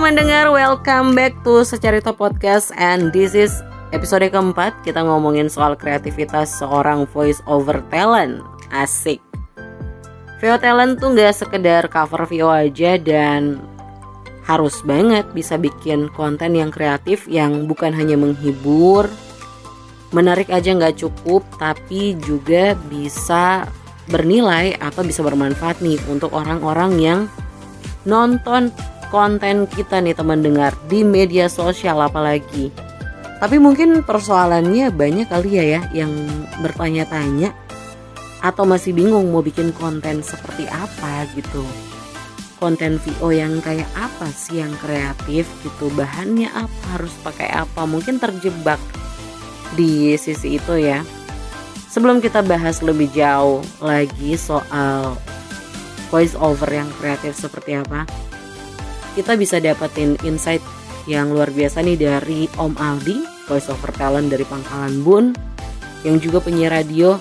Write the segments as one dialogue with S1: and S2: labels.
S1: teman dengar, welcome back to Secarita Podcast and this is episode keempat kita ngomongin soal kreativitas seorang voice over talent. Asik. VO talent tuh nggak sekedar cover VO aja dan harus banget bisa bikin konten yang kreatif yang bukan hanya menghibur, menarik aja nggak cukup, tapi juga bisa bernilai atau bisa bermanfaat nih untuk orang-orang yang nonton konten kita nih teman dengar di media sosial apalagi. Tapi mungkin persoalannya banyak kali ya ya yang bertanya-tanya atau masih bingung mau bikin konten seperti apa gitu. Konten VO yang kayak apa sih yang kreatif gitu? Bahannya apa? Harus pakai apa? Mungkin terjebak di sisi itu ya. Sebelum kita bahas lebih jauh lagi soal voice over yang kreatif seperti apa kita bisa dapetin insight yang luar biasa nih dari Om Aldi voice over talent dari Pangkalan Bun yang juga penyiar radio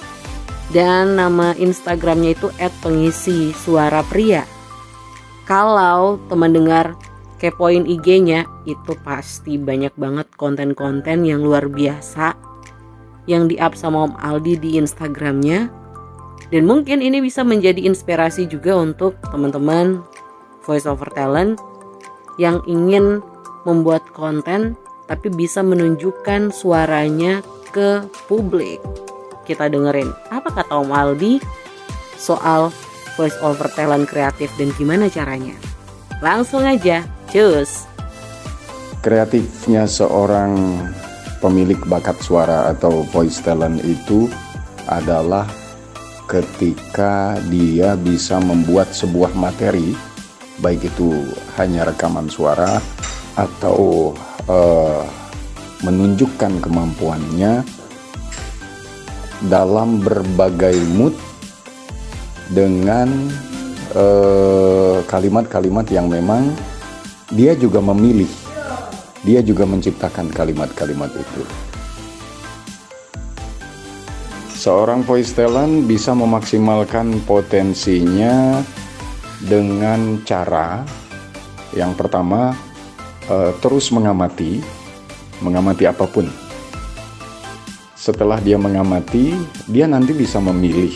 S1: dan nama Instagramnya itu @pengisi suara pria. Kalau teman dengar kepoin IG-nya itu pasti banyak banget konten-konten yang luar biasa yang di-up sama Om Aldi di Instagramnya dan mungkin ini bisa menjadi inspirasi juga untuk teman-teman voice over talent yang ingin membuat konten tapi bisa menunjukkan suaranya ke publik kita dengerin apa kata Om Aldi soal voice over talent kreatif dan gimana caranya. Langsung aja, cus.
S2: Kreatifnya seorang pemilik bakat suara atau voice talent itu adalah ketika dia bisa membuat sebuah materi baik itu hanya rekaman suara atau uh, menunjukkan kemampuannya dalam berbagai mood dengan eh, kalimat-kalimat uh, yang memang dia juga memilih, dia juga menciptakan kalimat-kalimat itu. Seorang voice talent bisa memaksimalkan potensinya dengan cara yang pertama uh, terus mengamati, mengamati apa pun setelah dia mengamati, dia nanti bisa memilih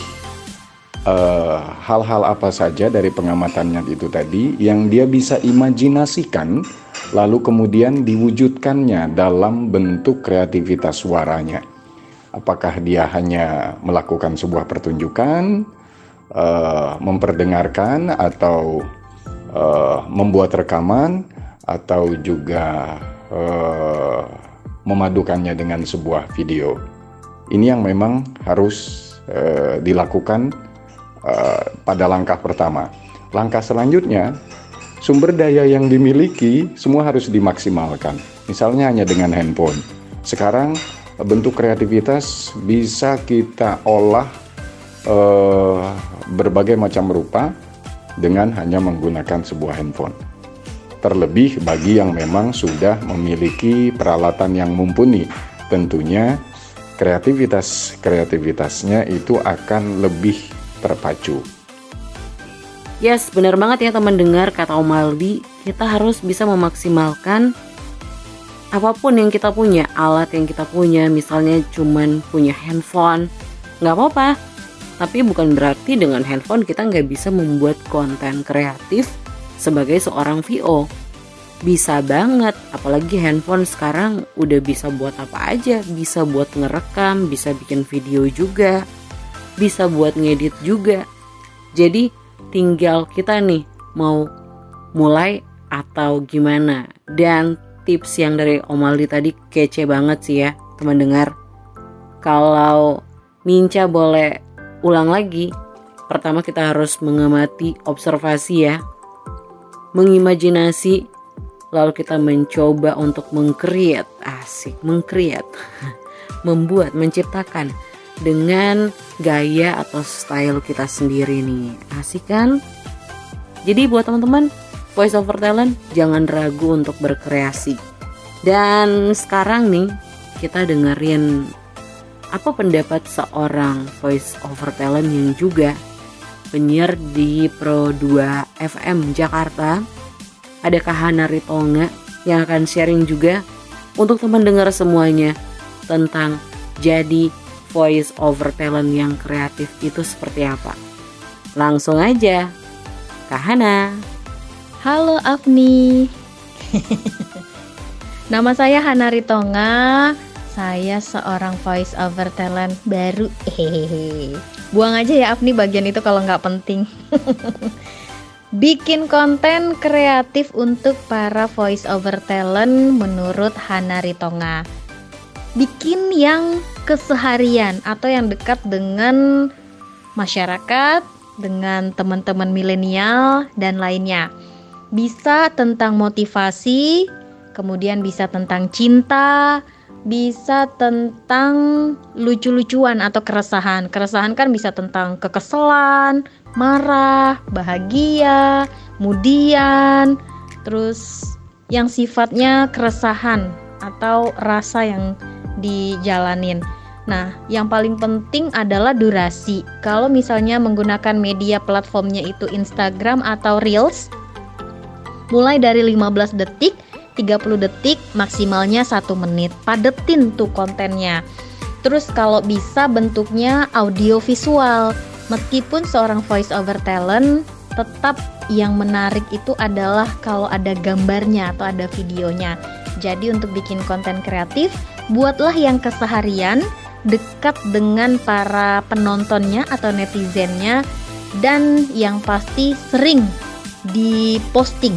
S2: eh, hal-hal apa saja dari pengamatannya itu tadi yang dia bisa imajinasikan, lalu kemudian diwujudkannya dalam bentuk kreativitas suaranya. Apakah dia hanya melakukan sebuah pertunjukan, uh, memperdengarkan, atau uh, membuat rekaman, atau juga uh, memadukannya dengan sebuah video. Ini yang memang harus uh, dilakukan uh, pada langkah pertama. Langkah selanjutnya, sumber daya yang dimiliki semua harus dimaksimalkan. Misalnya hanya dengan handphone. Sekarang bentuk kreativitas bisa kita olah uh, berbagai macam rupa dengan hanya menggunakan sebuah handphone. Terlebih bagi yang memang sudah memiliki peralatan yang mumpuni, tentunya kreativitas kreativitasnya itu akan lebih terpacu.
S1: Yes, benar banget ya teman dengar kata Om Aldi, kita harus bisa memaksimalkan apa pun yang kita punya, alat yang kita punya, misalnya cuman punya handphone, nggak apa-apa. Tapi bukan berarti dengan handphone kita nggak bisa membuat konten kreatif sebagai seorang VO bisa banget apalagi handphone sekarang udah bisa buat apa aja. Bisa buat ngerekam bisa bikin video juga bisa buat ngedit juga. Jadi tinggal kita nih mau mulai atau gimana. Dan tips yang dari Om Aldi tadi kece banget sih ya teman dengar. Kalau Minca boleh ulang lagi. Pertama kita harus mengamati observasi ya. Mengimajinasi lalu kita mencoba untuk mengkreat asik mengkreat membuat menciptakan dengan gaya atau style kita sendiri nih. Asik kan? Jadi buat teman-teman voice over talent jangan ragu untuk berkreasi. Dan sekarang nih kita dengerin apa pendapat seorang voice over talent yang juga penyiar di Pro 2 FM Jakarta ada Kak Hana Ritonga yang akan sharing juga untuk teman dengar semuanya tentang jadi voice over talent yang kreatif itu seperti apa. Langsung aja, Kak Hana.
S3: Halo Afni. Nama saya Hana Ritonga. Saya seorang voice over talent baru. Hehehe. Buang aja ya Afni bagian itu kalau nggak penting. Bikin konten kreatif untuk para voice over talent menurut Hana Ritonga. Bikin yang keseharian atau yang dekat dengan masyarakat, dengan teman-teman milenial dan lainnya. Bisa tentang motivasi, kemudian bisa tentang cinta, bisa tentang lucu-lucuan atau keresahan. Keresahan kan bisa tentang kekesalan, marah, bahagia, kemudian terus yang sifatnya keresahan atau rasa yang dijalanin. Nah, yang paling penting adalah durasi. Kalau misalnya menggunakan media platformnya itu Instagram atau Reels, mulai dari 15 detik, 30 detik, maksimalnya 1 menit. Padetin tuh kontennya. Terus kalau bisa bentuknya audio visual Meskipun seorang voice over talent, tetap yang menarik itu adalah kalau ada gambarnya atau ada videonya. Jadi untuk bikin konten kreatif, buatlah yang keseharian, dekat dengan para penontonnya atau netizennya, dan yang pasti sering diposting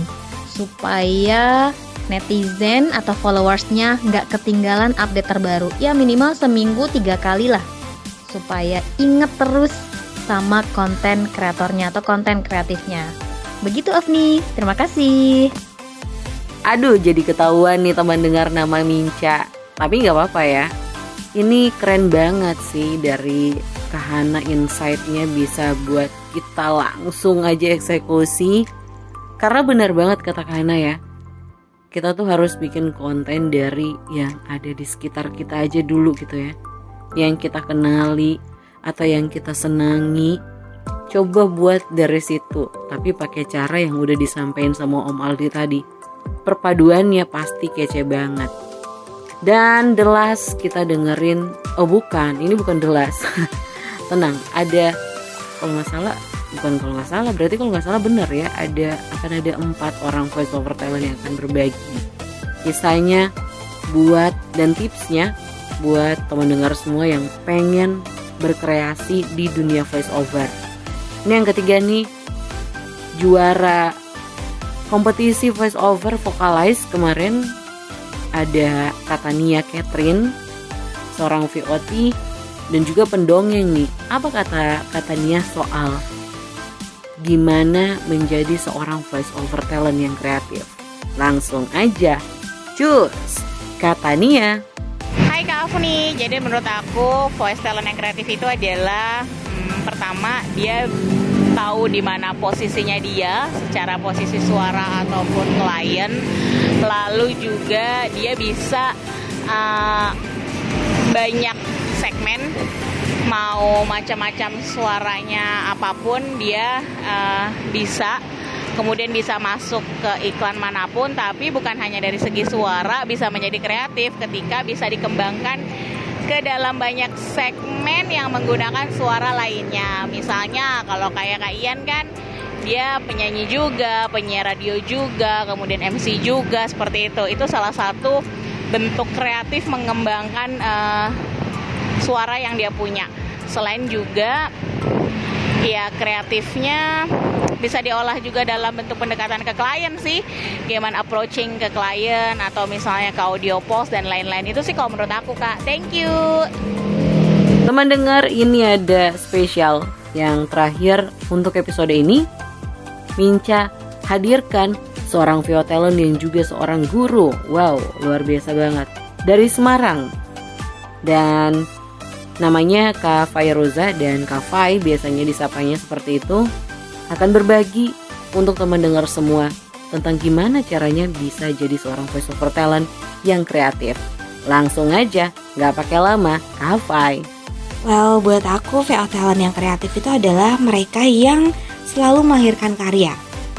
S3: supaya netizen atau followersnya nggak ketinggalan update terbaru. Ya minimal seminggu tiga kali lah supaya inget terus sama konten kreatornya atau konten kreatifnya. Begitu Afni, terima kasih.
S1: Aduh, jadi ketahuan nih teman dengar nama Minca. Tapi nggak apa-apa ya. Ini keren banget sih dari Kahana insight-nya bisa buat kita langsung aja eksekusi. Karena benar banget kata Kahana ya. Kita tuh harus bikin konten dari yang ada di sekitar kita aja dulu gitu ya. Yang kita kenali, atau yang kita senangi. Coba buat dari situ tapi pakai cara yang udah disampaikan sama Om Aldi tadi. Perpaduannya pasti kece banget. Dan The kita dengerin oh bukan ini bukan The tenang ada kalau nggak bukan kalau nggak salah berarti kalau nggak salah benar ya ada akan ada empat orang voice over talent yang akan berbagi kisahnya buat dan tipsnya buat teman dengar semua yang pengen berkreasi di dunia voice over. Ini yang ketiga nih, juara kompetisi voice over vocalize kemarin ada Katania Catherine, seorang VOT dan juga pendongeng nih. Apa kata Katania soal gimana menjadi seorang voice over talent yang kreatif? Langsung aja, cus, Katania.
S4: Hai Kak Afni, jadi menurut aku voice talent yang kreatif itu adalah hmm, pertama dia tahu di mana posisinya dia secara posisi suara ataupun klien, lalu juga dia bisa uh, banyak segmen mau macam-macam suaranya apa pun dia uh, bisa. Kemudian bisa masuk ke iklan mana pun tapi bukan hanya dari segi suara bisa menjadi kreatif ketika bisa dikembangkan ke dalam banyak segmen yang menggunakan suara lainnya. Misalnya kalau kayak Kak Ian kan dia penyanyi juga penyiar radio juga kemudian MC juga seperti itu. Itu salah satu bentuk kreatif mengembangkan uh, suara yang dia punya. Selain juga ya kreatifnya bisa diolah juga dalam bentuk pendekatan ke klien sih. Gimana approaching ke klien atau misalnya ke audio post dan lain-lain. Itu sih kalau menurut aku kak. Thank you.
S1: Teman dengar ini ada spesial yang terakhir untuk episode ini. Minca hadirkan seorang talent yang juga seorang guru. Wow luar biasa banget. Dari Semarang. Dan namanya Kak Fairoza dan Kak Fai biasanya disapanya seperti itu akan berbagi untuk teman dengar semua tentang gimana caranya bisa jadi seorang voiceover talent yang kreatif. Langsung aja, nggak pakai lama, kafai.
S5: Well, buat aku VO talent yang kreatif itu adalah mereka yang selalu melahirkan karya.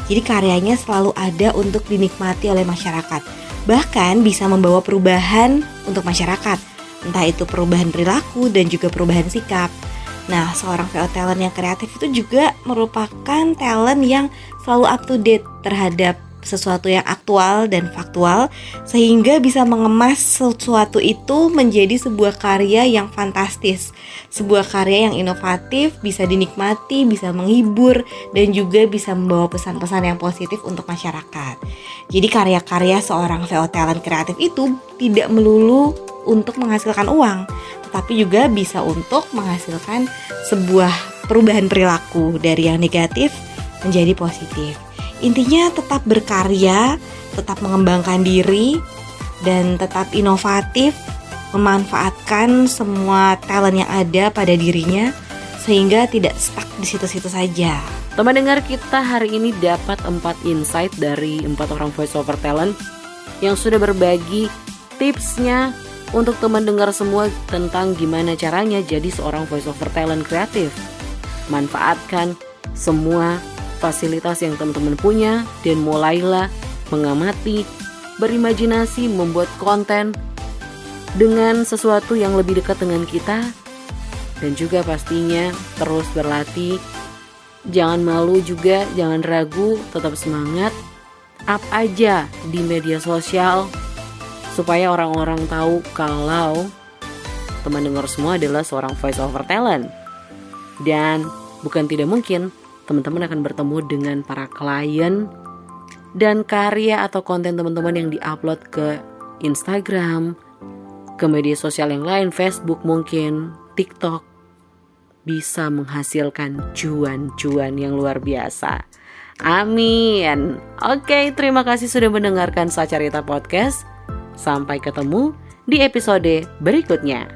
S5: Jadi karyanya selalu ada untuk dinikmati oleh masyarakat. Bahkan bisa membawa perubahan untuk masyarakat. Entah itu perubahan perilaku dan juga perubahan sikap. Nah, seorang VO talent yang kreatif itu juga merupakan talent yang selalu up to date terhadap sesuatu yang aktual dan faktual sehingga bisa mengemas sesuatu itu menjadi sebuah karya yang fantastis, sebuah karya yang inovatif, bisa dinikmati, bisa menghibur dan juga bisa membawa pesan-pesan yang positif untuk masyarakat. Jadi karya-karya seorang VO talent kreatif itu tidak melulu untuk menghasilkan uang, tetapi juga bisa untuk menghasilkan sebuah perubahan perilaku dari yang negatif menjadi positif. Intinya tetap berkarya, tetap mengembangkan diri, dan tetap inovatif, memanfaatkan semua talent yang ada pada dirinya sehingga tidak stuck di situ-situ saja.
S1: Teman dengar kita hari ini dapat 4 insight dari empat orang voice over talent yang sudah berbagi tipsnya untuk teman dengar semua tentang gimana caranya jadi seorang voice over talent kreatif. Manfaatkan semua fasilitas yang teman-teman punya dan mulailah mengamati, berimajinasi, membuat konten dengan sesuatu yang lebih dekat dengan kita dan juga pastinya terus berlatih. Jangan malu juga, jangan ragu, tetap semangat. Up aja di media sosial supaya orang-orang tahu kalau teman dengar semua adalah seorang voice over talent. Dan bukan tidak mungkin teman-teman akan bertemu dengan para klien dan karya atau konten teman-teman yang diupload ke Instagram, ke media sosial yang lain, Facebook mungkin, TikTok bisa menghasilkan cuan-cuan yang luar biasa. Amin. Oke, terima kasih sudah mendengarkan Sacarita Podcast. Sampai ketemu di episode berikutnya.